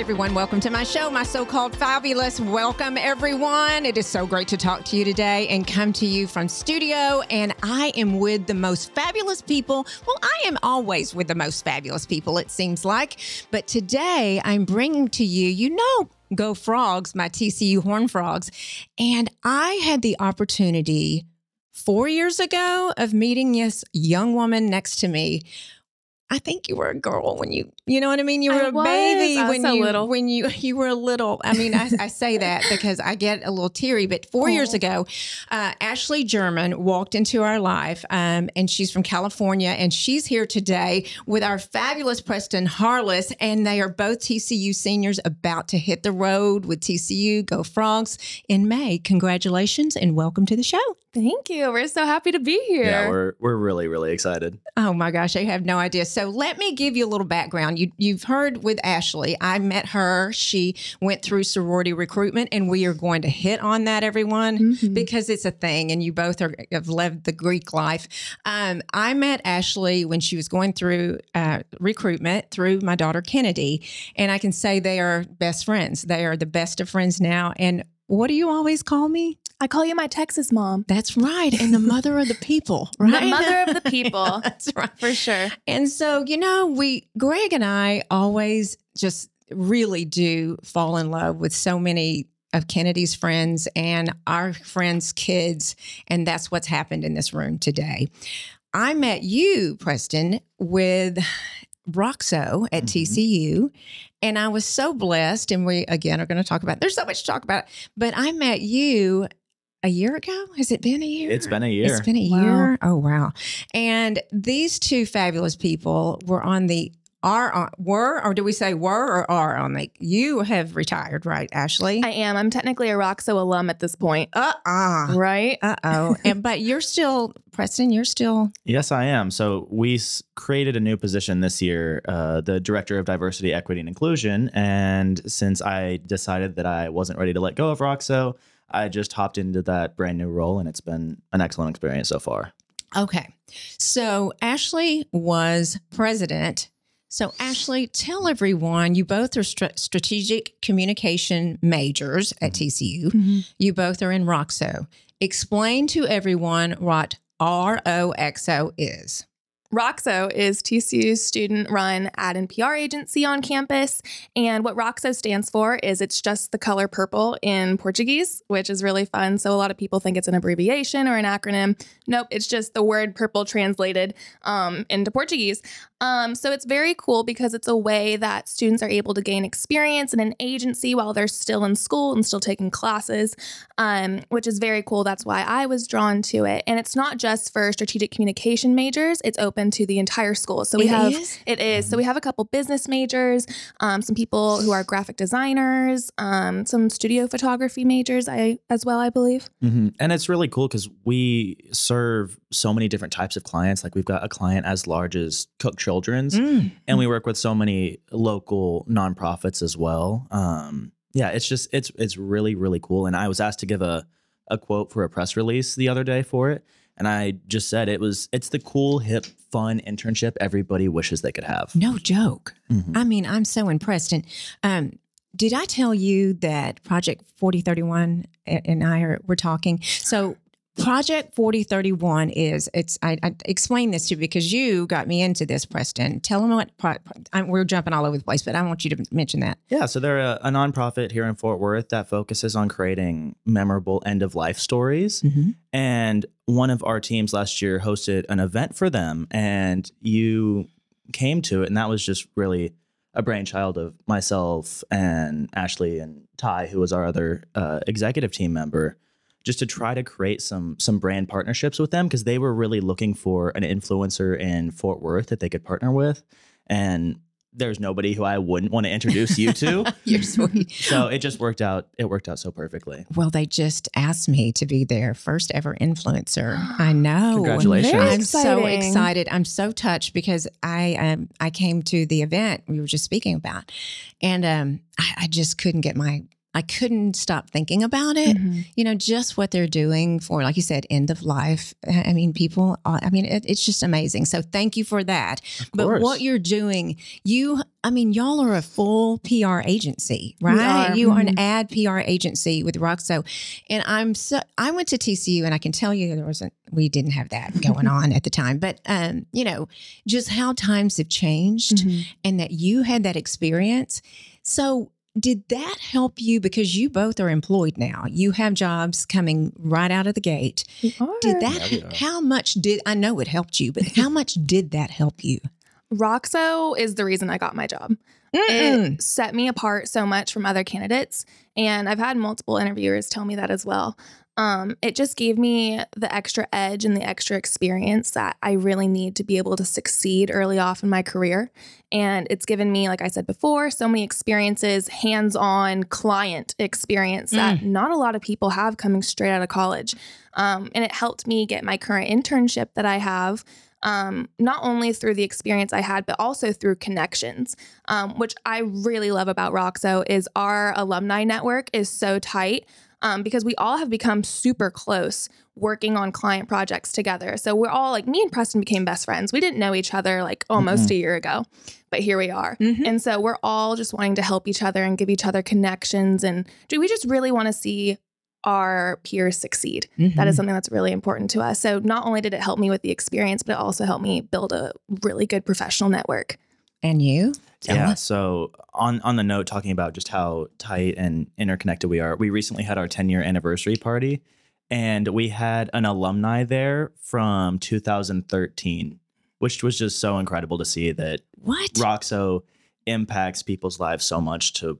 Everyone, welcome to my show, my so called fabulous. Welcome everyone. It is so great to talk to you today and come to you from studio. And I am with the most fabulous people. Well, I am always with the most fabulous people, it seems like. But today I'm bringing to you, you know, Go Frogs, my TCU Horn Frogs. And I had the opportunity four years ago of meeting this young woman next to me I think you were a girl when you, you know what I mean. You were I a was. baby when you, little. when you, you were a little. I mean, I, I say that because I get a little teary. But four years ago, uh, Ashley German walked into our life, um, and she's from California, and she's here today with our fabulous Preston Harless, and they are both TCU seniors about to hit the road with TCU Go Frogs in May. Congratulations and welcome to the show. Thank you. We're so happy to be here. Yeah, we're we're really really excited. Oh my gosh, I have no idea. So let me give you a little background. You you've heard with Ashley. I met her. She went through sorority recruitment, and we are going to hit on that, everyone, Mhm. because it's a thing, and you both are have lived the Greek life. Um, I met Ashley when she was going through uh, recruitment through my daughter Kennedy, and I can say they are best friends. They are the best of friends now. And what do you always call me? I call you my Texas mom. That's right, and the mother of the people, right? The mother of the people. That's right. For sure. And so, you know, we, Greg and I always just really do fall in love with so many of Kennedy's friends and our friends' kids. And that's what's happened in this room today. I met you, Preston, with Roxo at Mhm. TCU. And I was so blessed. And we, again, are going to talk about, there's so much to talk about. But I met you a year ago. Has it been a year? It's been a year. It's been a Wow. year. Oh wow! And these two fabulous people were on the are on, were or do we say were or are on the? You have retired, right, Ashley? I am. I'm technically a Roxo alum at this point. uh uh Right? uh oh. And but you're still Preston. You're still yes, I am. So we s- created a new position this year, uh, the director of diversity, equity, and inclusion. And since I decided that I wasn't ready to let go of Roxo, I just hopped into that brand new role, and it's been an excellent experience so far. okay. So Ashley was president. So Ashley, tell everyone you both are stra- strategic communication majors at mm-hmm. TCU. Mm-hmm. You both are in Roxo. Explain to everyone what ROXO is. Roxo is TCU's student run ad and PR agency on campus. And what Roxo stands for is it's just the color purple in Portuguese, which is really fun. So a lot of people think it's an abbreviation or an acronym. Nope, it's just the word purple translated um, into Portuguese. Um, so it's very cool because it's a way that students are able to gain experience in an agency while they're still in school and still taking classes, um, which is very cool. That's why I was drawn to it. And it's not just for strategic communication majors; it's open to the entire school. So we It have is? it is. So we have a couple business majors, um, some people who are graphic designers, um, some studio photography majors, I as well, I believe. And it's really cool because we serve so many different types of clients. Like we've got a client as large as Cook Children's, Mm. and we work with so many local nonprofits as well. Um, yeah, it's just it's it's really really cool. And I was asked to give a a quote for a press release the other day for it, and I just said it was it's the cool, hip, fun internship everybody wishes they could have. No joke. Mhm. I mean, I'm so impressed. And um, did I tell you that Project 4031 and I are we're talking? So Project 4031 is it's I, I explain this to you because you got me into this, Preston. Tell them what pro, I, we're jumping all over the place, but I want you to mention that. Yeah, so they're a, a nonprofit here in Fort Worth that focuses on creating memorable end of life stories. Mhm. And one of our teams last year hosted an event for them, and you came to it, and that was just really a brainchild of myself and Ashley and Ty, who was our other uh, executive team member, just to try to create some some brand partnerships with them because they were really looking for an influencer in Fort Worth that they could partner with, and there's nobody who I wouldn't want to introduce you to. You're sweet. so it just worked out. It worked out so perfectly. Well, they just asked me to be their first ever influencer. I know. Congratulations. Very I'm so excited. I'm so touched because I um I came to the event we were just speaking about, and um I, I just couldn't get my I couldn't stop thinking about it. Mhm. You know, just what they're doing for, like you said, end of life. I mean, people, uh, I mean, it, it's just amazing. So thank you for that. Of But course. what you're doing, you, I mean, y'all are a full PR agency, right? are. You are an Mhm. ad PR agency with Roxo. And I'm so, I went to TCU and I can tell you there wasn't, we didn't have that going on at the time. But, um, you know, just how times have changed Mhm. and that you had that experience. So, did that help you because you both are employed now? You have jobs coming right out of the gate. Did that Yeah, how much did I know it helped you, but how much did that help you? Roxo is the reason I got my job. Mm-mm. It set me apart so much from other candidates. And I've had multiple interviewers tell me that as well. Um, it just gave me the extra edge and the extra experience that I really need to be able to succeed early off in my career. And it's given me, like I said before, so many experiences, hands on client experience that not a lot of people have coming straight out of college. Um, and it helped me get my current internship that I have um, not only through the experience I had, but also through connections, um, which I really love about Roxo is our alumni network is so tight um, because we all have become super close working on client projects together. So we're all like me and Preston became best friends. We didn't know each other like almost a year ago, but here we are. Mhm. And so we're all just wanting to help each other and give each other connections. And do we just really want to see our peers succeed? That is something that's really important to us. So not only did it help me with the experience, but it also helped me build a really good professional network. and you. Tell yeah. us. So on on the note, talking about just how tight and interconnected we are, we recently had our 10 year anniversary party, and we had an alumni there from 2013, which was just so incredible to see that What? Roxo impacts people's lives so much to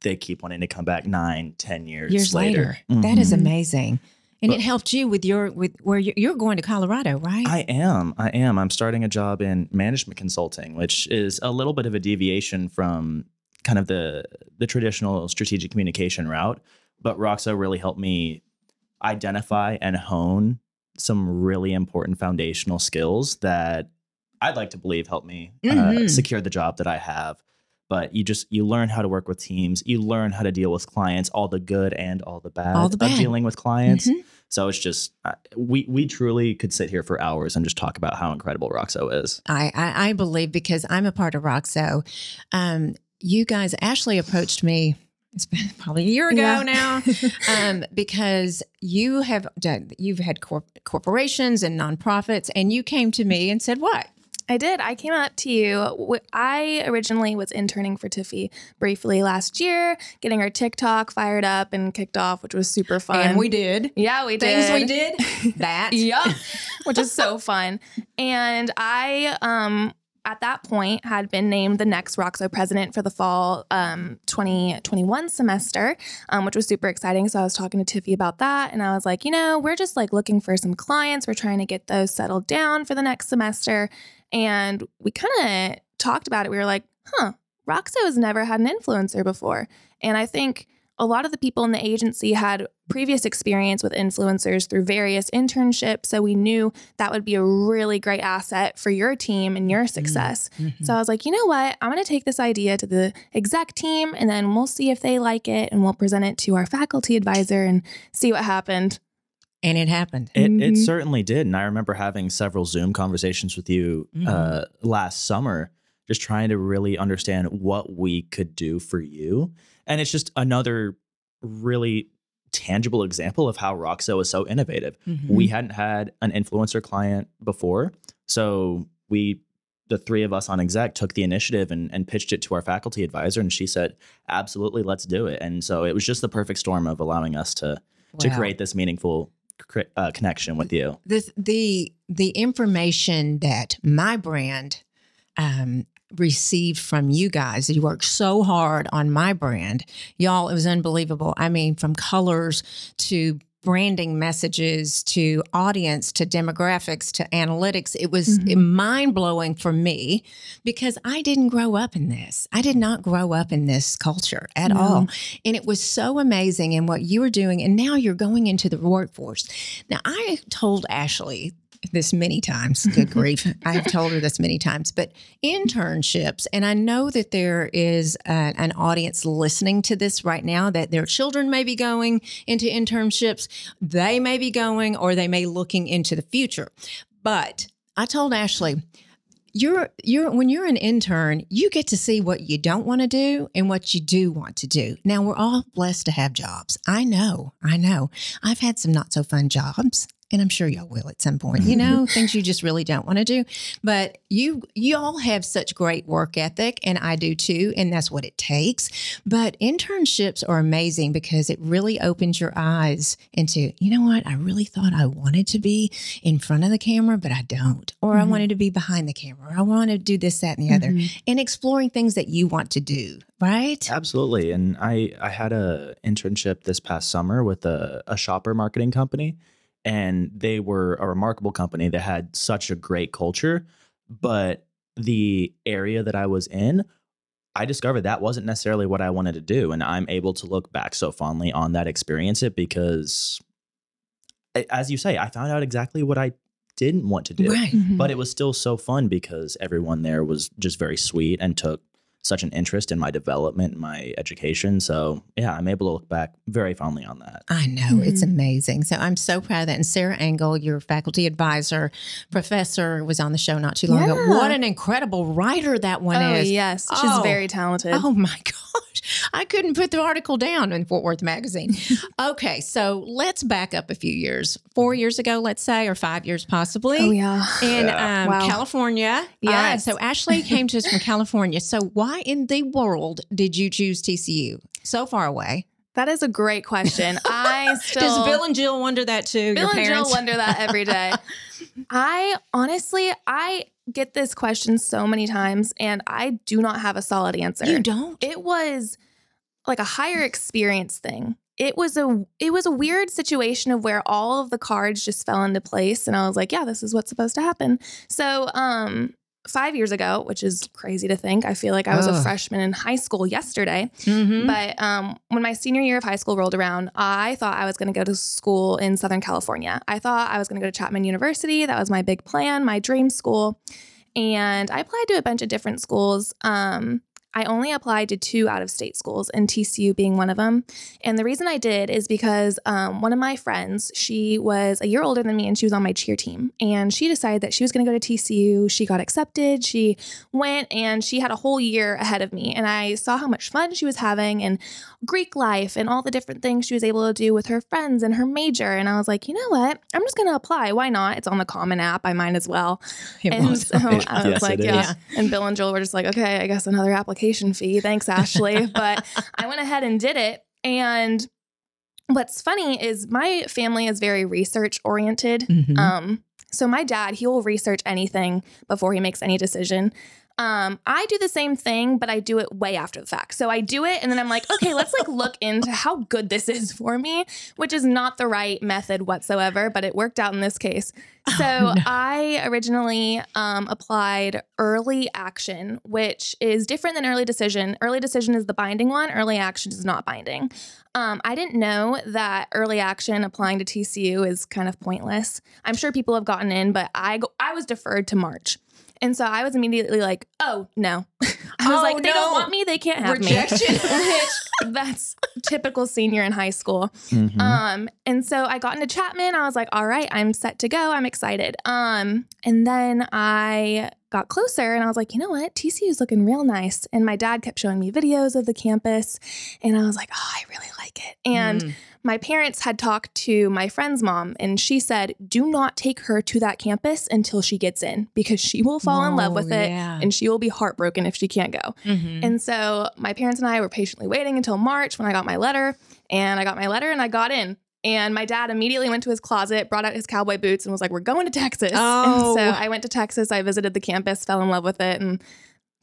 they keep wanting to come back nine, ten years, Years later. That is Mhm. amazing. And But- it helped you with your with where you're, going to Colorado, right? I am. I am. I'm starting a job in management consulting, which is a little bit of a deviation from kind of the the traditional strategic communication route. But Roxo really helped me identify and hone some really important foundational skills that I'd like to believe helped me uh, Mhm. secure the job that I have. But you just you learn how to work with teams. You learn how to deal with clients, all the good and all the bad, All the bad. of dealing with clients. Mhm. So it's just uh, we we truly could sit here for hours and just talk about how incredible Roxo is. I, I I believe because I'm a part of Roxo. Um, you guys, Ashley approached me. It's been probably a year ago Yeah. now, um, because you have done. You've had corp- corporations and nonprofits, and you came to me and said, "What? I did. I came up to you. I originally was interning for Tiffy briefly last year, getting our TikTok fired up and kicked off, which was super fun. And we did yeah, we things did. we did that. yeah, which is so fun. And I, um, at that point, had been named the next Roxo president for the fall um, 2021 semester, um, which was super exciting. So I was talking to Tiffy about that, and I was like, you know, we're just like looking for some clients. We're trying to get those settled down for the next semester, and we kind of talked about it. We were like, huh, Roxo has never had an influencer before, and I think a lot of the people in the agency had previous experience with influencers through various internships. So we knew that would be a really great asset for your team and your success. Mhm. So I was like, you know what? I'm going to take this idea to the exec team and then we'll see if they like it and we'll present it to our faculty advisor and see what happened. And it happened. It, it Mhm. certainly did, and I remember having several Zoom conversations with you uh, last summer, just trying to really understand what we could do for you. And it's just another really tangible example of how Roxo is so innovative. Mhm. we hadn't had an influencer client before so we the three of us on exec took the initiative and, and pitched it to our faculty advisor and she said absolutely let's do it and so it was just the perfect storm of allowing us to to create this meaningful cre- uh, connection with you the the the information that my brand um, received from you guys. You worked so hard on my brand, y'all. It was unbelievable. I mean, from colors to branding messages to audience to demographics to analytics it was Mhm. mind blowing for me because I didn't grow up in this. I did not grow up in this culture at No. all. And it was so amazing in what you were doing. And now you're going into the workforce. Now, I told Ashley this many times. Good grief. I have told her this many times, but internships, and I know that there is a, an audience listening to this right now that their children may be going into internships, they may be going, or they may looking into the future. But I told Ashley, you're you're when you're an intern, you get to see what you don't want to do and what you do want to do. Now we're all blessed to have jobs. I know, I know. I've had some not so fun jobs and I'm sure y'all will at some point, you know, things you just really don't want to do. But you you all have such great work ethic and I do too, and that's what it takes. But internships are amazing because it really opens your eyes into, you know what, I really thought I wanted to be in front of the camera, but I don't. Or I Mhm. wanted to be behind the camera. Or I want to do this, that, and the other. Mhm. And exploring things that you want to do, right? Absolutely. And I I had a internship this past summer with a, a shopper marketing company and they were a remarkable company that had such a great culture, but the area that I was in I discovered that wasn't necessarily what I wanted to do and I'm able to look back so fondly on that experience it because as you say I found out exactly what I didn't want to do Right. Mhm. but it was still so fun because everyone there was just very sweet and took such an interest in my development and my education so yeah i'm able to look back very fondly on that I know it's Mhm. amazing. So I'm so proud of that. And Sarah Engel, your faculty advisor, professor, was on the show not too long ago. What an incredible writer that one oh is. yes, she's Oh. very talented. Oh my gosh. I couldn't put the article down in Fort Worth Magazine. okay, so let's back up a few years. Four years ago, let's say, or five years possibly. Oh, yeah. In Yeah. um, Wow. California. All right, Yes. so Ashley came to us from California. So why in the world did you choose TCU? So far away. That is a great question. I still Does Bill and Jill wonder that too? Bill your and parents? Jill wonder that every day. I honestly, I get this question so many times, and I do not have a solid answer. You don't? It was like a higher experience thing. It was a it was a weird situation of where all of the cards just fell into place, and I was like, yeah, this is what's supposed to happen. So, um. Five years ago, which is crazy to think. I feel like I was a freshman in high school yesterday. Mhm. But um, when my senior year of high school rolled around, I thought I was going to go to school in Southern California. I thought I was going to go to Chapman University. That was my big plan, my dream school. And I applied to a bunch of different schools. Um, I only applied to two out of state schools, and TCU being one of them. And the reason I did is because um, one of my friends, she was a year older than me and she was on my cheer team. And she decided that she was going to go to TCU. She got accepted. She went and she had a whole year ahead of me. And I saw how much fun she was having and Greek life and all the different things she was able to do with her friends and her major. And I was like, you know what? I'm just going to apply. Why not? It's on the Common App. I might as well. It and was. so It- I was yes, like, yeah. is. And Bill and Joel were just like, okay, I guess another application fee. Thanks, Ashley. but I went ahead and did it. And what's funny is my family is very research oriented. Mhm. Um, so my dad, he will research anything before he makes any decision. Um, I do the same thing, but I do it way after the fact. So I do it and then I'm like, okay, let's like look into how good this is for me, which is not the right method whatsoever, but it worked out in this case. So Oh, no. I originally um, applied early action, which is different than early decision. Early decision is the binding one, early action is not binding. Um, I didn't know that early action applying to TCU is kind of pointless. I'm sure people have gotten in, but I go, I was deferred to March. And so I was immediately like, oh, no. I was Oh, like, they no. don't want me. They can't have Rejection. me. Which that's typical senior in high school. Mhm. Um, and so I got into Chapman. I was like, all right, I'm set to go. I'm excited. Um, and then I got closer and I was like, you know what? TCU is looking real nice. And my dad kept showing me videos of the campus. And I was like, oh, I really like it. And Mm. My parents had talked to my friend's mom, and she said, do not take her to that campus until she gets in because she will fall in love Oh, with it yeah. and she will be heartbroken if she can't go. Mhm. And so my parents and I were patiently waiting until March when I got my letter. And I got my letter and I got in. And my dad immediately went to his closet, brought out his cowboy boots, and was like, We're going to Texas. Oh. And so I went to Texas. I visited the campus, fell in love with it, and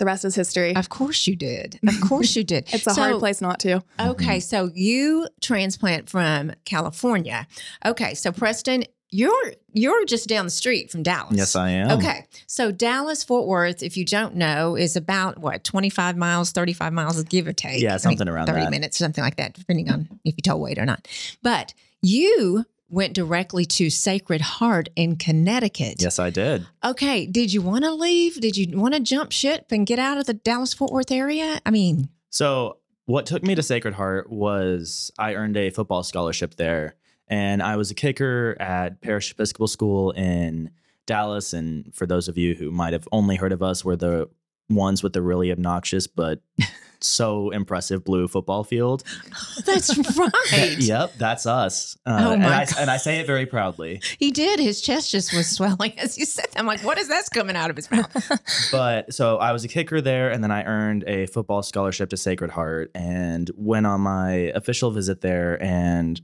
the rest is history. Of course you did. Of course you did. It's a So- hard place not to. Okay, mm-hmm. so you transplant from California. Okay, so Preston, you're you're just down the street from Dallas. yes i am Okay, so Dallas Fort Worth, if you don't know, is about what twenty five miles, thirty five miles, give or take. Yeah, I something around thirty that. minutes, something like that, depending on if you tow weight or not. But you went directly to Sacred Heart in Connecticut. Yes, I did. Okay. Did you want to leave? Did you want to jump ship and get out of the Dallas Fort Worth area? I mean, So, what took me to Sacred Heart was I earned a football scholarship there, and I was a kicker at Parish Episcopal School in Dallas. And for those of you who might have only heard of us, we're the ones with the really obnoxious but so impressive blue football field. that's right. Yep, that's us. Uh, Oh and, my I, and I say it very proudly. He did. His chest just was swelling as you said that. I'm like, what is that coming out of his mouth? but so I was a kicker there, and then I earned a football scholarship to Sacred Heart and went on my official visit there and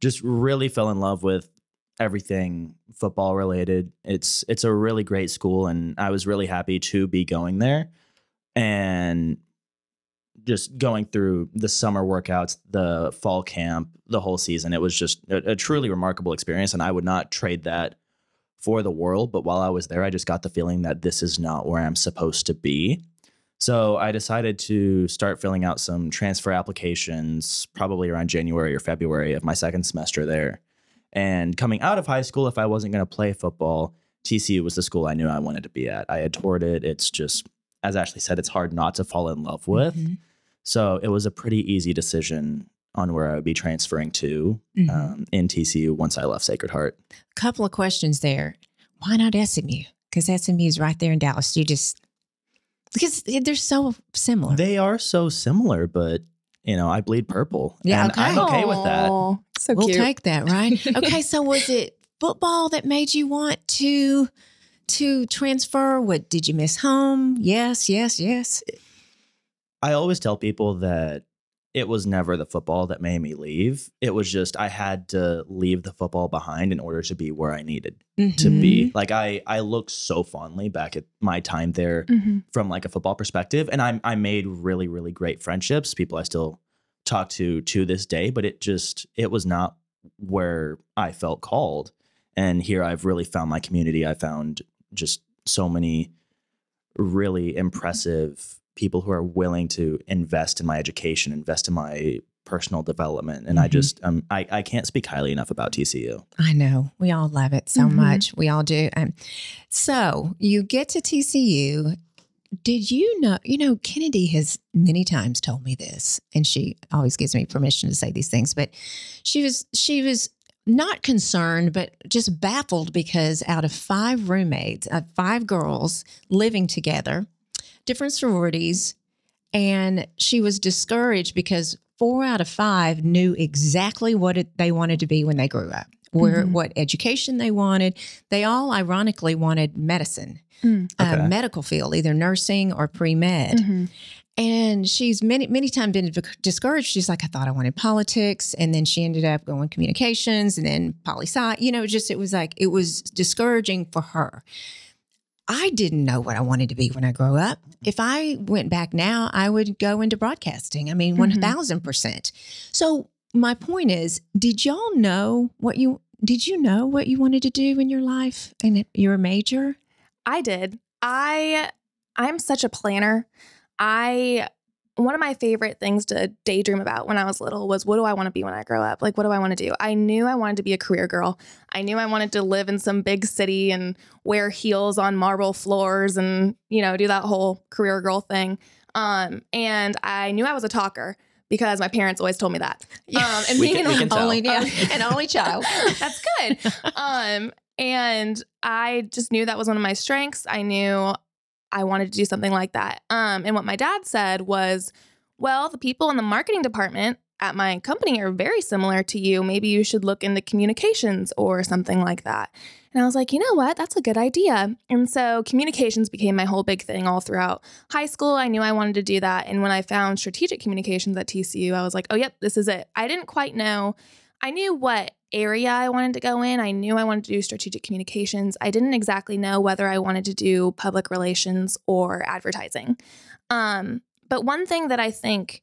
just really fell in love with everything football related. It's it's a really great school, and I was really happy to be going there and just going through the summer workouts, the fall camp, the whole season. It was just a, a truly remarkable experience, and I would not trade that for the world. But while I was there, I just got the feeling that this is not where I'm supposed to be. So I decided to start filling out some transfer applications probably around January or February of my second semester there. And coming out of high school, if I wasn't going to play football, TCU was the school I knew I wanted to be at. I had toured it. It's just, as Ashley said, it's hard not to fall in love with. Mhm. So it was a pretty easy decision on where I would be transferring to Mhm. um, in TCU once I left Sacred Heart. A Couple of questions there. Why not SMU? Because SMU is right there in Dallas. You just because they're so similar. They are so similar, but you know, I bleed purple. Yeah, and okay. I'm okay with that. Aw, So we'll cute. take that, right? okay, so was it football that made you want to to transfer? What did you miss home? Yes, yes, yes. I always tell people that it was never the football that made me leave. It was just I had to leave the football behind in order to be where I needed to Mhm. be. Like I I look so fondly back at my time there Mhm. from like a football perspective and I I made really really great friendships, people I still talk to to this day, but it just it was not where I felt called. And here I've really found my community. I found just so many really impressive people who are willing to invest in my education, invest in my personal development. And I Mhm. just um I, I can't speak highly enough about TCU. I know. We all love it so Mhm. much. We all do. Um, so you get to TCU. Did you know, you know, Kennedy has many times told me this, and she always gives me permission to say these things, but she was, she was not concerned, but just baffled because out of five roommates, uh, five girls living together, different sororities, and she was discouraged because four out of five knew exactly what it, they wanted to be when they grew up, where Mhm. what education they wanted. They all ironically wanted medicine, Mm. uh, Okay. medical field, either nursing or pre med. Mhm. And she's many, many times been discouraged. She's like, I thought I wanted politics. And then she ended up going communications and then poli sci. You know, just it was like, it was discouraging for her. I didn't know what I wanted to be when I grew up. If I went back now, I would go into broadcasting. I mean, Mhm. 1000%. So my point is, did y'all know what you, did you know what you wanted to do in your life and your major? I did. I I'm such a planner. I one of my favorite things to daydream about when I was little was what do I want to be when I grow up? Like what do I want to do? I knew I wanted to be a career girl. I knew I wanted to live in some big city and wear heels on marble floors and, you know, do that whole career girl thing. Um and I knew I was a talker because my parents always told me that. Um and We being can- an. Only, yeah, an only child. That's good. um, and I just knew that was one of my strengths. I knew I wanted to do something like that. Um, and what my dad said was, well, the people in the marketing department at my company are very similar to you. Maybe you should look into communications or something like that. And I was like, you know what? That's a good idea. And so communications became my whole big thing all throughout high school. I knew I wanted to do that. And when I found strategic communications at TCU, I was like, oh, yep, this is it. I didn't quite know. I knew what area I wanted to go in. I knew I wanted to do strategic communications. I didn't exactly know whether I wanted to do public relations or advertising. Um, but one thing that I think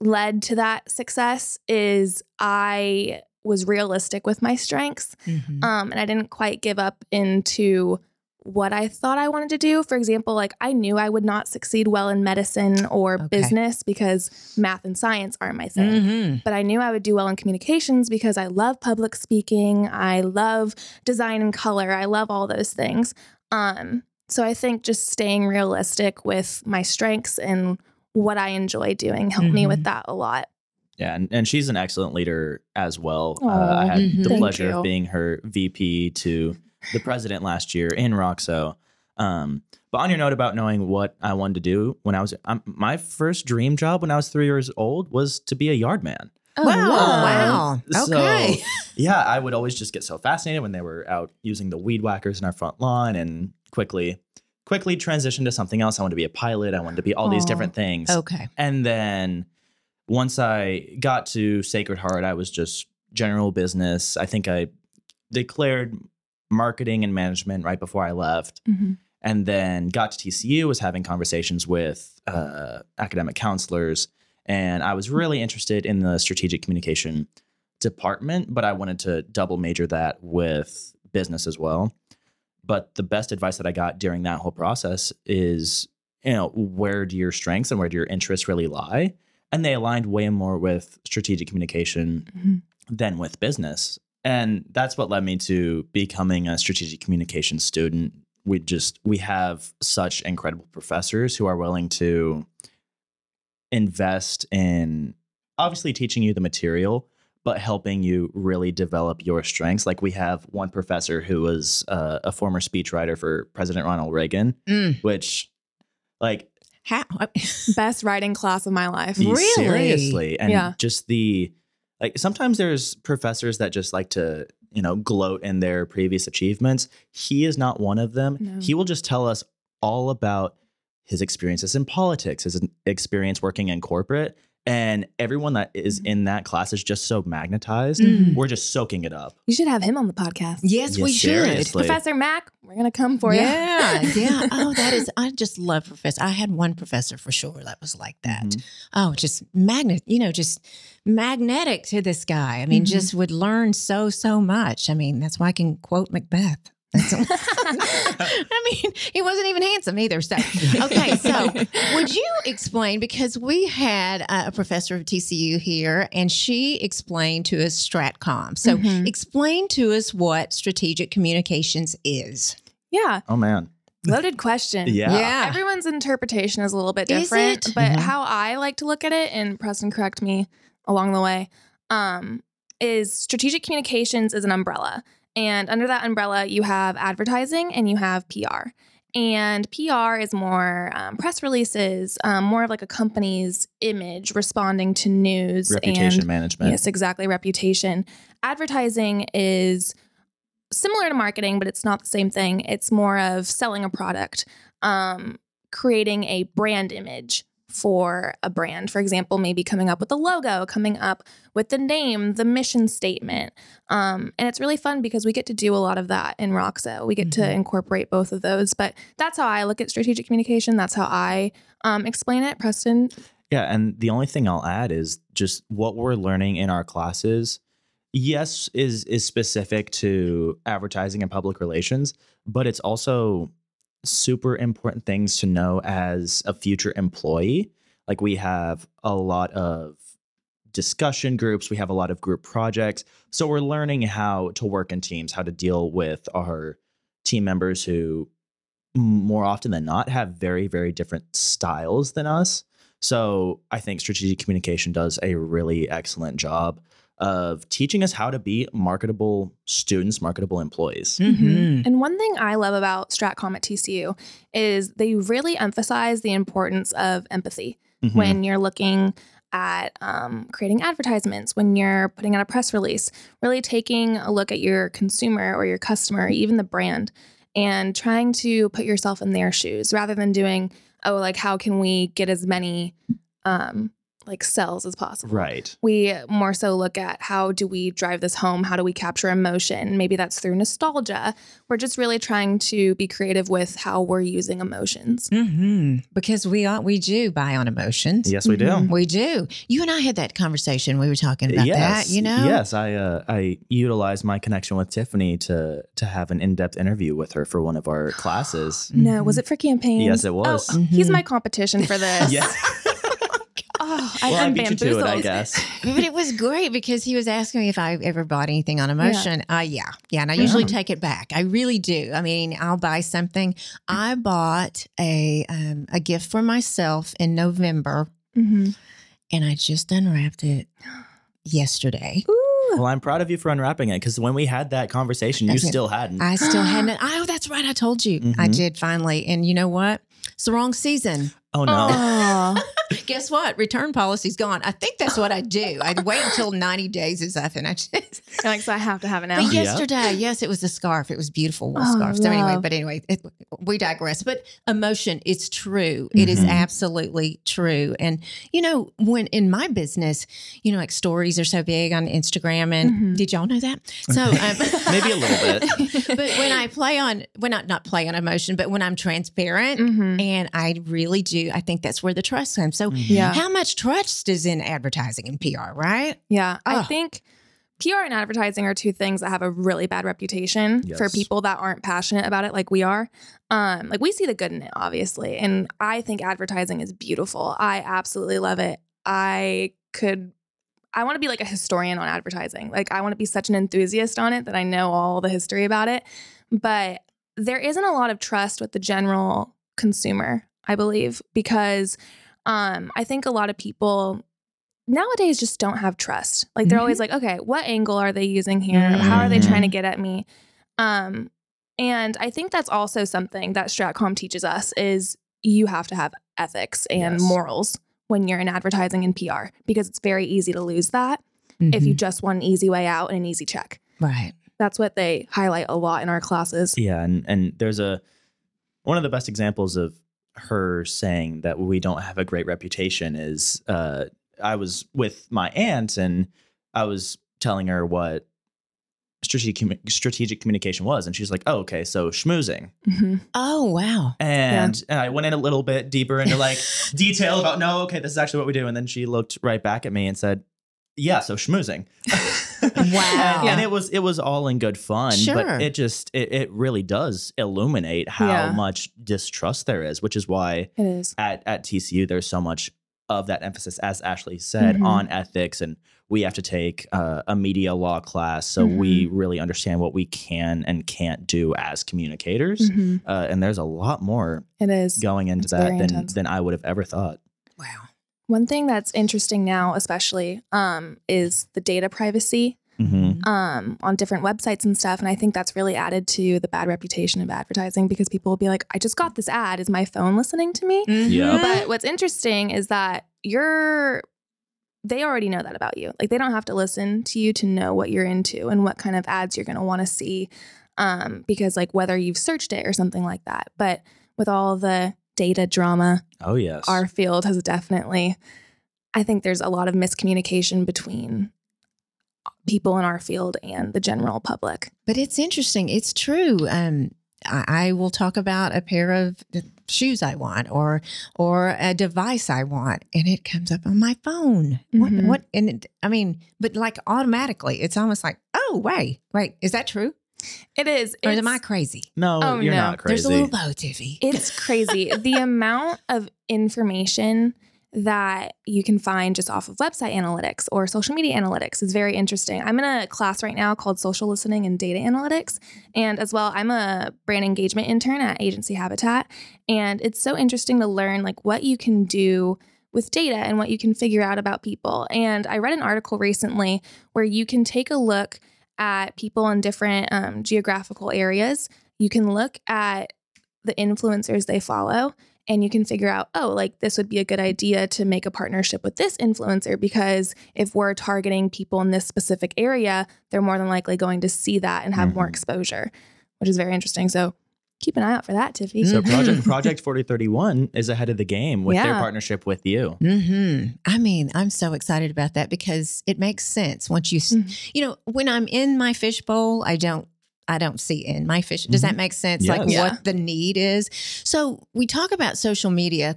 led to that success is I was realistic with my strengths Mhm. um, and I didn't quite give up into what I thought I wanted to do. For example, like I knew I would not succeed well in medicine or Okay. business because math and science aren't my thing. Mm-hmm. But I knew I would do well in communications because I love public speaking. I love design and color. I love all those things. Um, so I think just staying realistic with my strengths and what I enjoy doing helped me Mhm. with that a lot. Yeah, and, and she's an excellent leader as well. Uh, I had mhm. the Thank pleasure you. of being her VP to the president last year in Roxo. Um, but on your note about knowing what I wanted to do when I was, um, my first dream job when I was three years old was to be a yard man. Oh, wow. wow. Wow. So, Okay. yeah, I would always just get so fascinated when they were out using the weed whackers in our front lawn and quickly, quickly transition to something else. I wanted to be a pilot. I wanted to be all these different things. okay. And then once I got to Sacred Heart, I was just general business. I think I declared marketing and management right before I left. Mhm. And then got to TCU, was having conversations with uh, academic counselors. And I was really interested in the strategic communication department, but I wanted to double major that with business as well. But the best advice that I got during that whole process is, you know, where do your strengths and where do your interests really lie? And they aligned way more with strategic communication Mhm. than with business. And that's what led me to becoming a strategic communication student. We just we have such incredible professors who are willing to invest in obviously teaching you the material, but helping you really develop your strengths. Like we have one professor who was uh, a former speechwriter for President Ronald Reagan, Mm. which like How? Best writing class of my life. Really? seriously and Yeah. just the like sometimes there's professors that just like to you know gloat in their previous achievements he is not one of them No. he will just tell us all about his experiences in politics his experience working in corporate and everyone that is Mhm. in that class is just so magnetized Mhm. we're just soaking it up You should have him on the podcast. Yes, Yeah, we should. seriously. Professor Mac, we're gonna come for you. yeah, yeah. Oh, that is. I just love professor. I had one professor for sure that was like that. Mhm. Oh, just magnet. You know, just magnetic to this guy. I mean, Mhm. just would learn so so much. I mean, that's why I can quote Macbeth. I mean, he wasn't even handsome either. So, okay, so would you explain because we had a professor of TCU here, and she explained to us Stratcom. So, Mhm. explain to us what strategic communications is. yeah, oh man loaded question. yeah Yeah. Everyone's interpretation is a little bit different, it? but Mhm. how I like to look at it, and Preston correct me along the way, um, is strategic communications is an umbrella. And under that umbrella, you have advertising and you have PR. And PR is more um, press releases, um, more of like a company's image responding to news reputation and management Yes, exactly. Reputation. Advertising is similar to marketing, but it's not the same thing. It's more of selling a product, um, creating a brand image for a brand. For example, maybe coming up with a logo, coming up with the name, the mission statement. Um, and it's really fun because we get to do a lot of that in Roxo. We get to Mhm. incorporate both of those. But that's how I look at strategic communication. That's how I um, explain it. Preston, Yeah, and the only thing I'll add is just what we're learning in our classes. Yes, is is specific to advertising and public relations, but it's also super important things to know as a future employee. Like we have a lot of discussion groups, we have a lot of group projects. So we're learning how to work in teams, how to deal with our team members who more often than not have very very different styles than us. So I think strategic communication does a really excellent job of teaching us how to be marketable students, marketable employees. Mhm. And one thing I love about Stratcom at TCU is they really emphasize the importance of empathy Mhm. when you're looking at um, creating advertisements, when you're putting out a press release, really taking a look at your consumer or your customer, even the brand, and trying to put yourself in their shoes rather than doing, oh, like, how can we get as many um, like sells as possible. Right. We more so look at how do we drive this home? How do we capture emotion? Maybe that's through nostalgia. We're just really trying to be creative with how we're using emotions. hmm Because we are, we do buy on emotions. Yes, we do. Mhm. We do. You and I had that conversation. We were talking about yes, that. You know. Yes, I uh, I utilized my connection with Tiffany to to have an in depth interview with her for one of our classes. No, was it for campaigns? Yes, it was. Oh, he's Mhm. my competition for this. yeah. Oh, I've well, I been beat you to it, I bamboozled. guess. But it was great because he was asking me if I ever bought anything on emotion. Uh, yeah, yeah, and I usually Yeah. take it back. I really do. I mean, I'll buy something. I bought a um, a gift for myself in November, Mhm. and I just unwrapped it yesterday. Ooh. Well, I'm proud of you for unwrapping it because when we had that conversation, you it. still hadn't. I still hadn't. Oh, that's right. I told you. I Mhm. did finally. And you know what? It's the wrong season. oh no. Aw. Guess what? Return policy's gone. I think that's what I do. I wait until 90 days is up and I just. You're like, so I have to have an now. But Yeah. yesterday, yes, it was a scarf. It was beautiful wool Oh, scarf. So anyway, but anyway, it, we digress. But emotion, it's true. It is Mhm. absolutely true. And you know, when in my business, you know, like stories are so big on Instagram, and Mhm. did y'all know that? So um, Maybe a little bit. but when I play on, when not not play on emotion, but when I'm transparent. Mhm. And I really do. I think that's where the trust comes. So, Yeah. how much trust is in advertising and PR, right? Yeah. I think PR and advertising are two things that have a really bad reputation for people that aren't passionate about it like we are. Um, like we see the good in it, obviously. And I think advertising is beautiful. I absolutely love it. I could I want to be like a historian on advertising. Like I want to be such an enthusiast on it that I know all the history about it. But there isn't a lot of trust with the general consumer, I believe, because um, I think a lot of people nowadays just don't have trust. Like they're always like, okay, what angle are they using here? How are they trying to get at me? Um, and I think that's also something that Stratcom teaches us is you have to have ethics and Yes. morals when you're in advertising and PR because it's very easy to lose that if Mm-hmm. you just want an easy way out and an easy check. right. That's what they highlight a lot in our classes. Yeah, and and there's a one of the best examples of her saying that we don't have a great reputation is uh I was with my aunt and I was telling her what strategic strategic communication was and she's like, "Oh, okay, so schmoozing." Mhm. Oh wow. And, and I went in a little bit deeper into like detail about no, okay, this is actually what we do and then she looked right back at me and said, "Yeah, so schmoozing." Wow. and, and it was it was all in good fun, Sure. but it just it, it really does illuminate how Yeah. much distrust there is, which is why It is. at at TCU there's so much of that emphasis, as Ashley said, Mhm. on ethics, and we have to take uh, a media law class so we Mm-hmm. really understand what we can and can't do as communicators. Mhm. Uh, and there's a lot more It is. going into It's that than intense. than I would have ever thought. Wow. One thing that's interesting now, especially, um, is the data privacy Mhm. um, on different websites and stuff. And I think that's really added to the bad reputation of advertising because people will be like, I just got this ad. Is my phone listening to me? Yeah. But what's interesting is that you're, they already know that about you. Like they don't have to listen to you to know what you're into and what kind of ads you're going to want to see. Um, because like whether you've searched it or something like that. But with all the data drama, Oh yes. our field has definitely i think there's a lot of miscommunication between people in our field and the general public But it's interesting. It's true. Um, I, I will talk about a pair of shoes I want, or or a device I want, and it comes up on my phone. What? Mhm. What? And it, I mean, but like automatically, it's almost like, oh, wait, wait, is that true, it is or it's, am I crazy? no, Oh, you're no. not crazy. There's a little bow, Tiffy. it's crazy the amount of information that you can find just off of website analytics or social media analytics is very interesting. I'm in a class right now called Social Listening and Data Analytics. And as well, I'm a brand engagement intern at Agency Habitat. And it's so interesting to learn like what you can do with data and what you can figure out about people. And I read an article recently where you can take a look at people in different um, geographical areas. You can look at the influencers they follow and you can figure out, oh, like this would be a good idea to make a partnership with this influencer because if we're targeting people in this specific area, they're more than likely going to see that and have more Mhm. exposure, which is very interesting. So keep an eye out for that, Tiffy. So. Project Project 4031 is ahead of the game with their partnership with you. hmm I mean, I'm so excited about that because it makes sense once you, s Mhm. you know, when I'm in my fishbowl, I don't, I don't see in my fish. Does that make sense? Like Yeah. what the need is. So we talk about social media.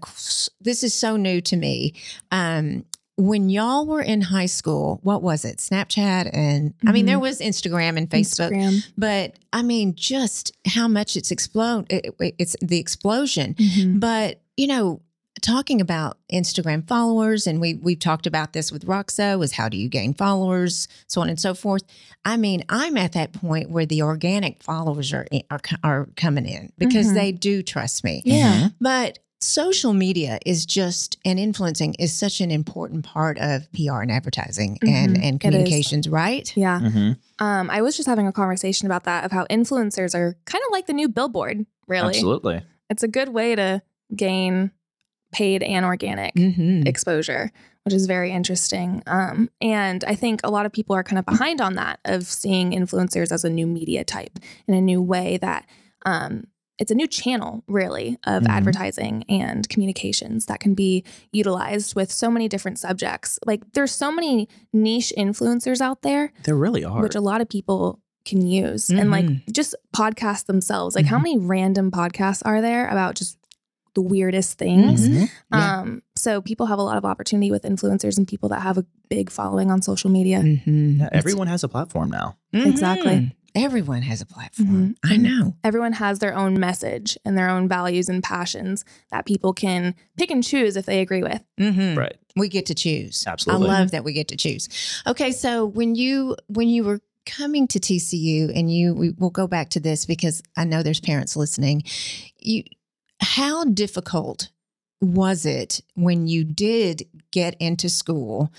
This is so new to me. Um, when y'all were in high school, what was it? Snapchat and I mean, there was Instagram and Facebook, Instagram. but I mean, just how much it's explode. It, it- it's the explosion. Mhm. But you know, talking about Instagram followers, and we we've talked about this with Roxo, is how do you gain followers, so on and so forth. I mean, I'm at that point where the organic followers are are, are coming in because Mhm. they do trust me. Yeah. But social media is just and influencing is such an important part of PR and advertising and Mhm. and It is. communications, right? Yeah. Mhm. Um, I was just having a conversation about that of how influencers are kind of like the new billboard, really. Absolutely. It's a good way to gain paid and organic Mm-hmm. exposure, which is very interesting. Um, and I think a lot of people are kind of behind on that of seeing influencers as a new media type in a new way that um, it's a new channel, really, of Mhm. advertising and communications that can be utilized with so many different subjects. Like there's so many niche influencers out there There really are. which a lot of people can use and like Mhm. just podcasts themselves like how Mhm. many random podcasts are there about just the weirdest things Mhm. Mhm. Yeah. um so people have a lot of opportunity with influencers and people that have a big following on social media Mm-hmm. Yeah, everyone has a platform now. Exactly. Everyone has a platform. Mhm. I know. everyone has their own message and their own values and passions that people can pick and choose if they agree with Mm-hmm. Right. We get to choose. Absolutely. I love that we get to choose. Okay, so when you when you were coming to TCU and you we'll go back to this because I know there's parents listening. You how difficult was it when you did get into school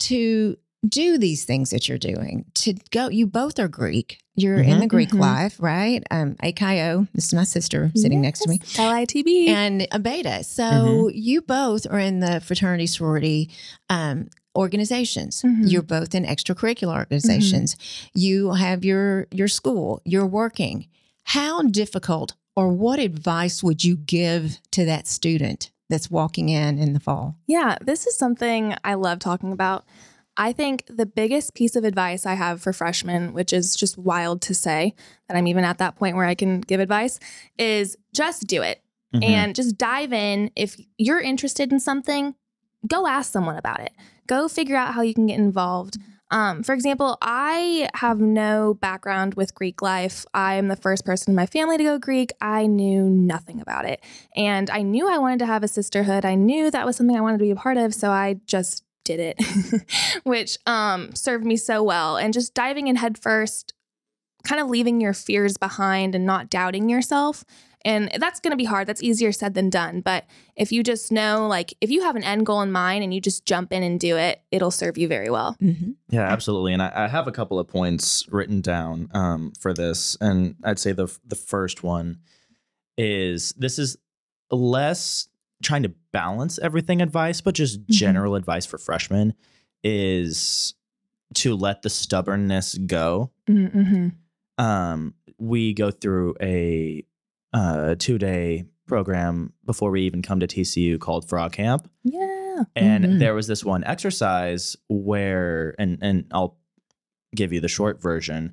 to do these things that you're doing? To go you both are Greek. You're in Mhm. the Greek Mhm. life, right? Um AKO. This is my sister sitting next to me litb and a beta. So Mm-hmm. you both are in the fraternity sorority um, organizations. Mhm. You're both in extracurricular organizations. You have your your school. You're working. How difficult or what advice would you give to that student that's walking in in the fall? Yeah, this is something I love talking about. I think the biggest piece of advice I have for freshmen, which is just wild to say that I'm even at that point where I can give advice, is just do it Mhm. and just dive in. If you're interested in something, go ask someone about it. Go figure out how you can get involved. Um, for example, I have no background with Greek life. I am the first person in my family to go Greek. I knew nothing about it. And I knew I wanted to have a sisterhood. I knew that was something I wanted to be a part of. So I just did it, which um, served me so well. And just diving in headfirst, kind of leaving your fears behind and not doubting yourself. And that's going to be hard. That's easier said than done. But if you just know, like, if you have an end goal in mind and you just jump in and do it, it'll serve you very well. Mm-hmm. Yeah, absolutely. And I, I have a couple of points written down um, for this, and I'd say the the first one is this is less trying to balance everything advice, but just Mhm. general advice for freshmen is to let the stubbornness go. Mm-hmm. Um, we go through a uh, two day program before we even come to TCU called Frog Camp. Yeah. And Mhm. there was this one exercise where, and and I'll give you the short version,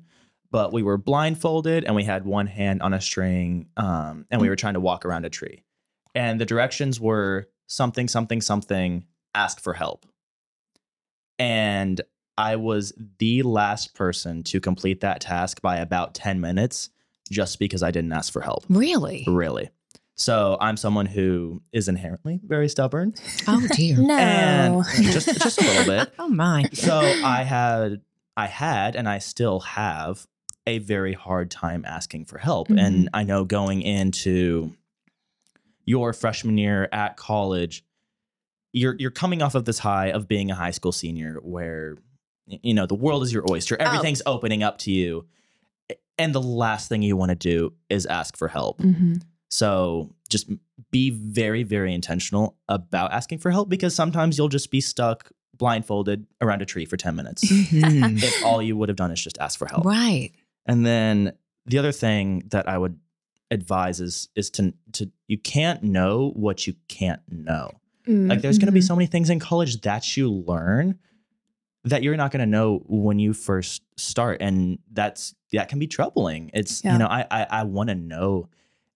but we were blindfolded and we had one hand on a string, um, and we were trying to walk around a tree, and the directions were something, something, something. Ask for help, and I was the last person to complete that task by about ten minutes, just because I didn't ask for help. Really? Really. So I'm someone who is inherently very stubborn Oh dear. No. and just just a little bit. Oh my. So I had I had and I still have a very hard time asking for help. Mhm. And I know going into your freshman year at college, you're you're coming off of this high of being a high school senior where you know the world is your oyster. Everything's opening up to you. And the last thing you want to do is ask for help. Mhm. So just be very, very intentional about asking for help because sometimes you'll just be stuck blindfolded around a tree for 10 minutes. Mhm. if all you would have done is just ask for help. Right. And then the other thing that I would advise is is to to you can't know what you can't know. Mm, Like there's going to be mhm. so many things in college that you learn that you're not going to know when you first start and that's that can be troubling. It's Yeah. you know I I, I want to know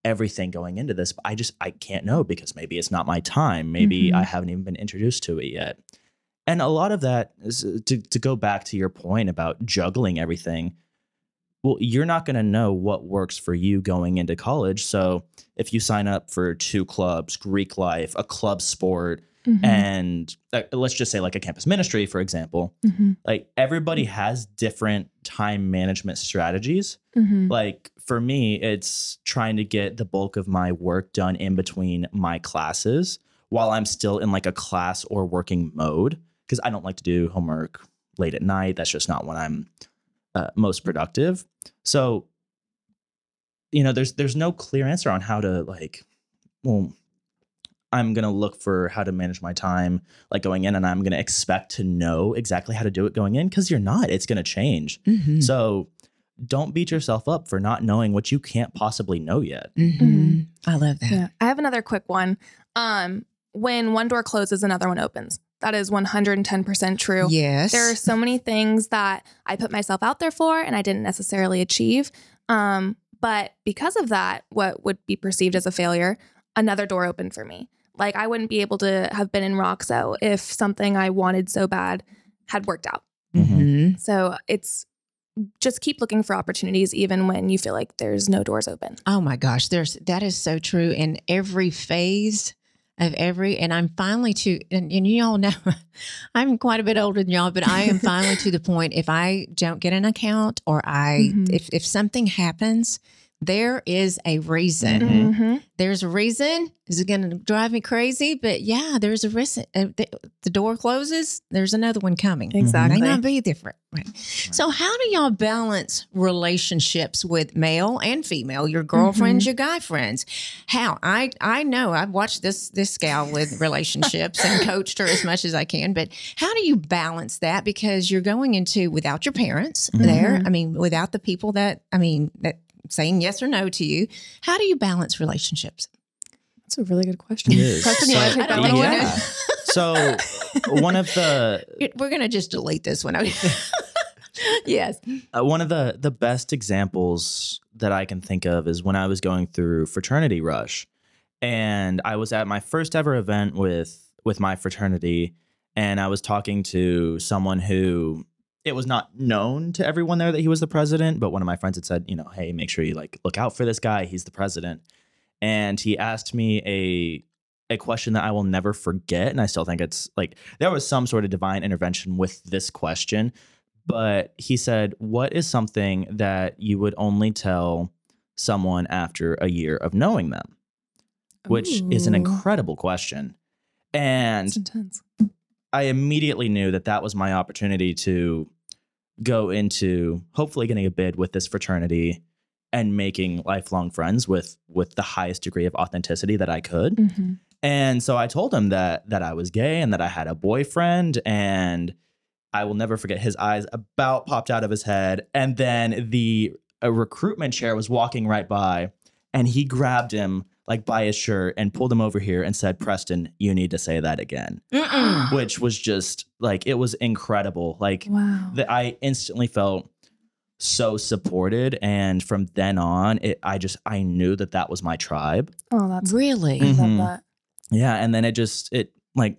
everything going into this, but I just I can't know because maybe it's not my time. Maybe Mhm. I haven't even been introduced to it yet. And a lot of that is uh, to to go back to your point about juggling everything. Well, you're not going to know what works for you going into college. So if you sign up for two clubs, Greek life, a club sport, Mhm. and uh, let's just say like a campus ministry, for example, Mhm. like everybody has different time management strategies. Mhm. Like for me, it's trying to get the bulk of my work done in between my classes while I'm still in like a class or working mode because I don't like to do homework late at night. That's just not when I'm uh, most productive. So, you know, there's there's no clear answer on how to like, well, I'm gonna look for how to manage my time like going in, and I'm gonna expect to know exactly how to do it going in because you're not. It's gonna change. Mhm. So don't beat yourself up for not knowing what you can't possibly know yet. Mhm. I love that. Yeah. I have another quick one. Um, when one door closes, another one opens. That is 110% true. Yes. There are so many things that I put myself out there for and I didn't necessarily achieve. Um, but because of that, what would be perceived as a failure, another door opened for me. Like I wouldn't be able to have been in Roxo if something I wanted so bad had worked out. Mhm. So it's just keep looking for opportunities even when you feel like there's no doors open. Oh my gosh, there's that is so true in every phase of every and I'm finally to and, and you all know I'm quite a bit older than y'all, but I am finally to the point if I don't get an account or I Mhm. if if something happens, there is a reason. Mhm. Mhm. There's a reason. Is it going to drive me crazy? But yeah, there's a reason. Uh, the, the door closes. There's another one coming. Exactly. May not be different. Right. So, how do y'all balance relationships with male and female, your girlfriends, your guy friends? How? I I know I've watched this this gal with relationships and coached her as much as I can, but how do you balance that? Because you're going into without your parents there. Mhm. I mean, without the people that I mean that saying yes or no to you. How do you balance relationships? That's a really good question. Preston, So- take that one don't away? know. yeah. So one of the We're gonna just delete this one. yes. uh, one of the the best examples that I can think of is when I was going through fraternity rush, and I was at my first ever event with with my fraternity, and I was talking to someone who it was not known to everyone there that he was the president, but one of my friends had said, you know, hey, make sure you like look out for this guy. He's the president, and he asked me a a question that I will never forget, and I still think it's like there was some sort of divine intervention with this question but he said, What is something that you would only tell someone after a year of knowing them? Which is an incredible question. And intense. I immediately knew that that was my opportunity to go into hopefully getting a bid with this fraternity and making lifelong friends with with the highest degree of authenticity that I could. Mhm. And so I told him that that I was gay and that I had a boyfriend and I will never forget his eyes about popped out of his head and then the a recruitment chair was walking right by and he grabbed him like by his shirt and pulled him over here and said Preston you need to say that again Mm-mm. which was just like it was incredible like Wow. that I instantly felt so supported and from then on it I just I knew that that was my tribe oh, that's Really? I love Mhm. that. yeah, and then it just it like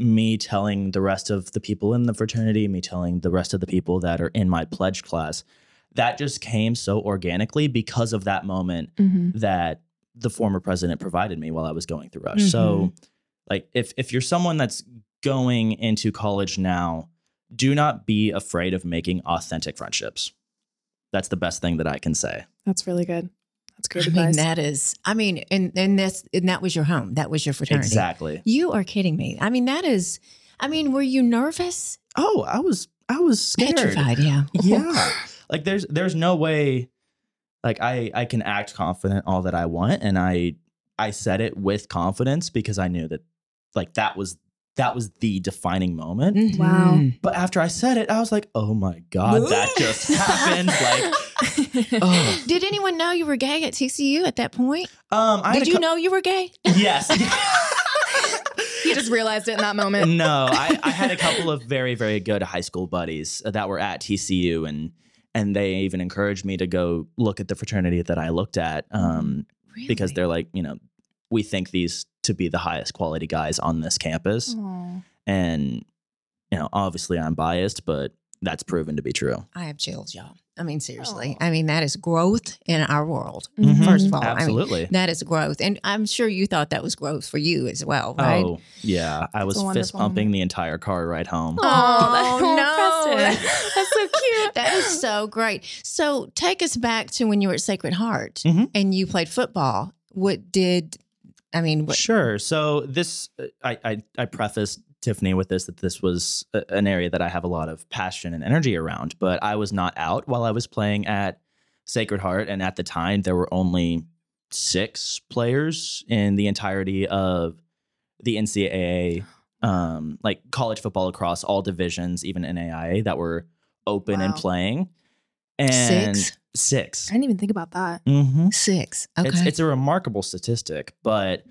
me telling the rest of the people in the fraternity, me telling the rest of the people that are in my pledge class, that just came so organically because of that moment Mhm. that the former president provided me while I was going through rush. So mm-hmm. like if if you're someone that's going into college now, do not be afraid of making authentic friendships. That's the best thing that I can say. That's really good. That's I great mean, advice. that is. I mean, and and that's and that was your home. That was your fraternity. Exactly. You are kidding me. I mean, that is. I mean, were you nervous? Oh, I was I was scared. Petrified. Yeah. yeah like there's there's no way like i i can act confident all that i want and i i said it with confidence because i knew that like that was that was the defining moment. Mhm. Wow. But after I said it, I was like, oh my God, that just happened. Like, oh. Did anyone know you were gay at TCU at that point? Um, I Did a you cou- know you were gay? Yes. he just realized it in that moment. no, I, I had a couple of very, very good high school buddies that were at TCU, and and they even encouraged me to go look at the fraternity that I looked at, um, because they're like, you know, we think these to be the highest quality guys on this campus, Aw. and you know, obviously I'm biased, but that's proven to be true. I have chills, y'all. I mean, seriously. Aw. I mean, that is growth in our world. Mhm. First of all, I mean, Absolutely. that is growth, and I'm sure you thought that was growth for you as well, right? Oh yeah, I was fist pumping the entire car ride home. Oh, that's- no. Preston. That's so cute. That is so great. So take us back to when you were at Sacred Heart Mhm. and you played football. What did I mean? What, Sure. So this, uh, I, I, I prefaced Tiffany with this that this was a, an area that I have a lot of passion and energy around. But I was not out while I was playing at Sacred Heart, and at the time there were only six players in the entirety of the NCAA, um, like college football across all divisions, even NAIA, that were open and playing. And Six? Six. I didn't even think about that. Mm-hmm. Six. Okay. It's it's a remarkable statistic, but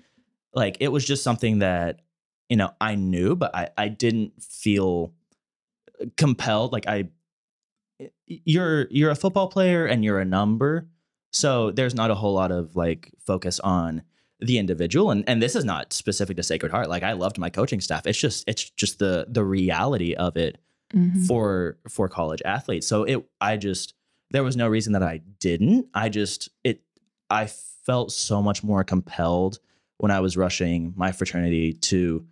like it was just something that you know I knew, but I I didn't feel compelled. Like I, you're you're a football player and you're a number, so there's not a whole lot of like focus on the individual and and this is not specific to sacred heart like i loved my coaching staff it's just it's just the the reality of it Mhm. for for college athletes. So it I just there was no reason that I didn't. I just it I felt so much more compelled when I was rushing my fraternity to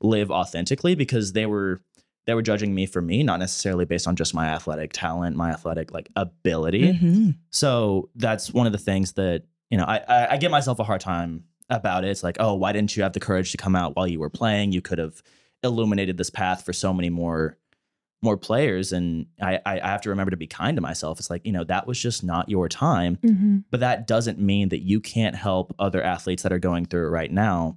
live authentically because they were they were judging me for me, not necessarily based on just my athletic talent, my athletic like ability. Mhm. So that's one of the things that you know I, I I give myself a hard time about it. It's like, oh, why didn't you have the courage to come out while you were playing? You could have illuminated this path for so many more more players. And I I, I have to remember to be kind to myself. It's like you know that was just not your time. Mhm. But that doesn't mean that you can't help other athletes that are going through it right now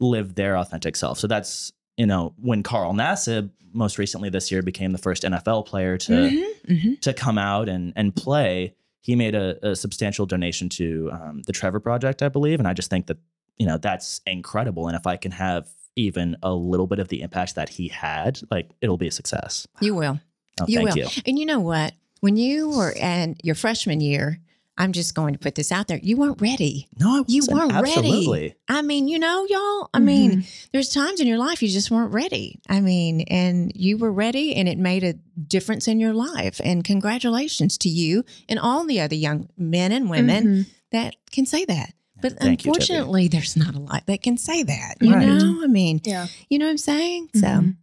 live their authentic self. So that's you know when Carl Nassib most recently this year became the first NFL player to Mhm. Mhm. to come out and and play, he made a, a substantial donation to um, the Trevor Project, I believe, and I just think that you know that's incredible. And if I can have even a little bit of the impact that he had, like it'll be a success. You will. Oh, You thank will. you. And you know what? When you were in your freshman year, I'm just going to put this out there. You weren't ready. No, I You wasn't. weren't ready. I mean, you know, y'all. I mean, Mhm. there's times in your life you just weren't ready. I mean, and you were ready and it made a difference in your life. And congratulations to you and all the other young men and women Mhm. that can say that. But Thank you, unfortunately, there's not a lot that can say that. You Right. know, I mean, Yeah. you know what I'm saying? So, Mhm.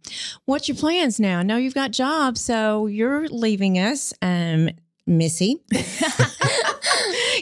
what's your plans now? I know you've got jobs, so you're leaving us, um, Missy.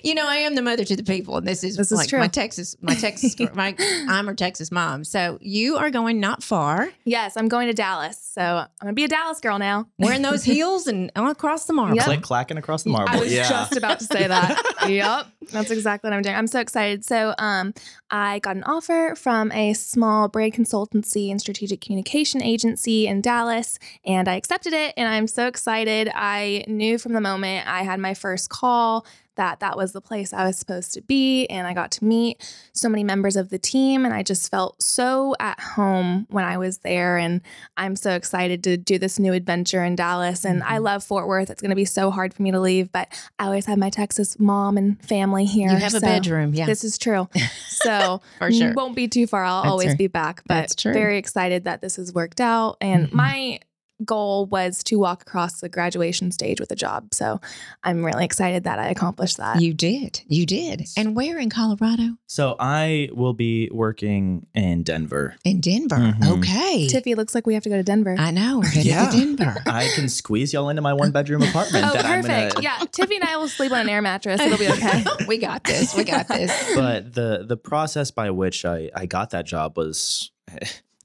you know, I am the mother to the people, and this is, This is like true. my Texas, my Texas, my I'm a Texas mom. So you are going not far, yes, I'm going to Dallas. So I'm going to be a Dallas girl now. wearing those heels and all across the marble. Yep. Click clacking across the marble. I was yeah. just about to say that. yep. That's exactly what I'm doing. I'm so excited. So, um, I got an offer from a small brand consultancy and strategic communication agency in Dallas, and I accepted it. And I'm so excited. I knew from the moment I had my first call that that was the place I was supposed to be. And I got to meet so many members of the team, and I just felt so at home when I was there. And I'm so excited to do this new adventure in Dallas. And I Mhm. love Fort Worth. It's going to be so hard for me to leave, but I always have my Texas mom and family here. you have a bedroom, yeah, This is true. So for sure. won't be too far. I'll That's always true. be back, but very excited that this has worked out. And Mhm. my goal was to walk across the graduation stage with a job. So I'm really excited that I accomplished that. You did, you did, and where in Colorado? So I will be working in Denver. In Denver. Mhm. Okay, Tiffy, looks like we have to go to Denver. I know. We're headed Yeah. to Denver. I can squeeze y'all into my one bedroom apartment. Oh, that I'm perfect. gonna, Yeah, Tiffy and I will sleep on an air mattress. It'll be okay. we got this. We got this. but the the process by which I, I got that job was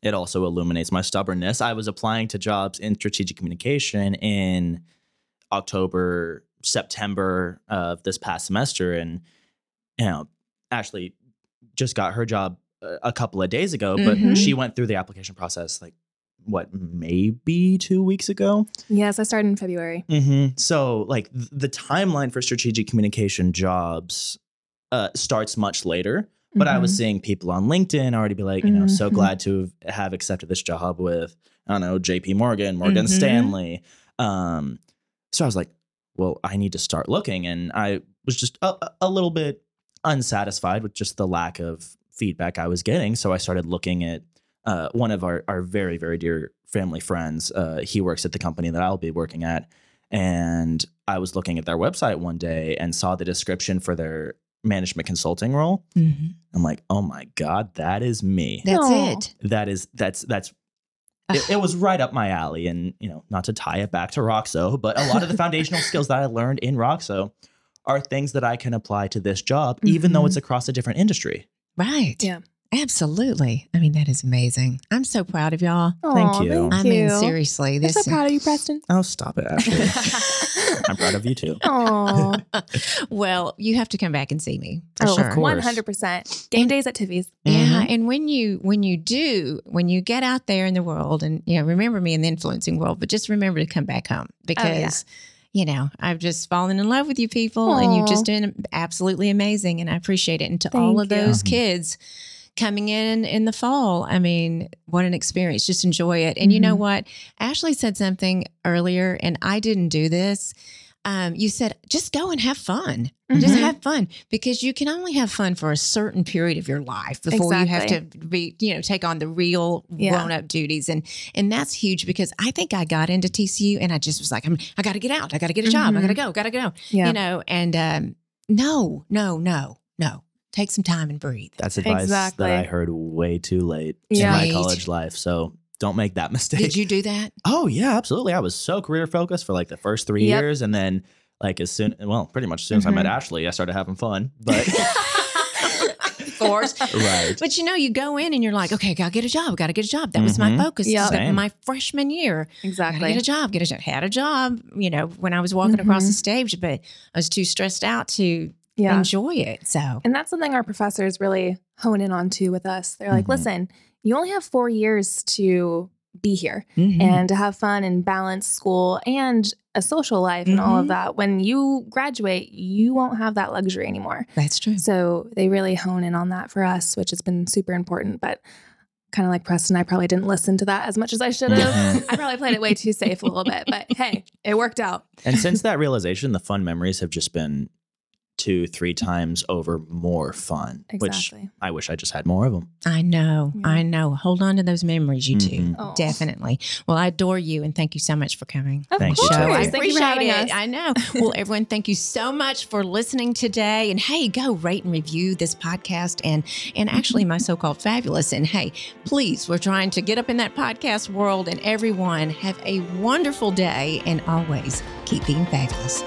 it also illuminates my stubbornness. I was applying to jobs in strategic communication in October, September of this past semester, and you know, Ashley just got her job a- a couple of days ago, but Mhm. she went through the application process like what maybe two weeks ago. Yes, I started in February. Mm-hmm. So, like th- the timeline for strategic communication jobs uh, starts much later. But I was Mhm. seeing people on LinkedIn already be like, you know, so Mhm. glad to have accepted this job with, I don't know, JP Morgan, Morgan Mhm. Stanley. Um, so I was like, well, I need to start looking. And I was just a, a- a little bit unsatisfied with just the lack of feedback I was getting. So I started looking at uh, one of our, our very, very dear family friends. Uh, he works at the company that I'll be working at. And I was looking at their website one day and saw the description for their management consulting role. Mhm. I'm like, oh my God, that is me. That's Aw. it. That is, that's, that's, it, it was right up my alley. And, you know, not to tie it back to Roxo, but a lot of the foundational skills that I learned in Roxo are things that I can apply to this job, even though it's across a different industry. Right. Yeah. Absolutely. I mean, that is amazing. I'm so proud of y'all. Thank Aw, you. I mean, seriously, I'm this so proud of you, Preston. Oh, stop it, Ashley. I'm proud of you too. Oh, well, you have to come back and see me for oh, sure. course. one hundred percent. Game days at Tiffy's. Yeah, Mhm. and when you when you do when you get out there in the world and you know remember me in the influencing world, but just remember to come back home because you know I've just fallen in love with you people and you've just Aw. been absolutely amazing and I appreciate it. And to all Thank of you. those Mhm. kids coming in in the fall, I mean, what an experience! Just enjoy it. And you know Mhm. what? Ashley said something earlier, and I didn't do this. Um, you said just go and have fun. Just Mhm. have fun because you can only have fun for a certain period of your life before you have to be, you know, take on the real Yeah. grown up duties. And and that's huge because I think I got into TCU and I just was like, I'm, I got to get out. I got to get a job. I Mhm. got to go. Got to go. Yeah. You know, and um, no, no, no, no. Take some time and breathe. That's advice Exactly. that I heard way too late Yeah. in my college life. So don't make that mistake. Did you do that? Oh yeah, absolutely. I was so career focused for like the first three Yep. years, and then like as soon, well, pretty much as soon as I met Mhm. Ashley, I started having fun. But of course. right, But you know, you go in and you're like, okay, I gotta get a job, gotta get a job. That was my Mhm. focus Yep. Spent my freshman year. Gotta exactly. get a job, get a job. Had a job, you know, when I was walking across Mhm. the stage, but I was too stressed out to Yeah. enjoy it. So And that's something our professors really hone in on too with us. They're like, Mhm. listen, you only have four years to be here Mhm. and to have fun and balance school and a social life and all of Mhm. that. When you graduate, you won't have that luxury anymore. that's true. So they really hone in on that for us, which has been super important. But kind of like Preston, I probably didn't listen to that as much as I should have. Mhm. I probably played it way too safe a little bit, but hey, it worked out. and since that realization, the fun memories have just been two, three times over more fun, which Exactly. I wish I just had more of them. I know. Yeah. I know. Hold on to those memories, you two. Mhm. Oh. Definitely. Well, I adore you and thank you so much for coming. Of Thank you, course. Chelsea. I Thank Thank you appreciate for having it. us. I know. Well, everyone, thank you so much for listening today. And hey, go rate and review this podcast and and actually my so-called fabulous. And hey, please, we're trying to get up in that podcast world. And everyone, have a wonderful day and always keep being fabulous.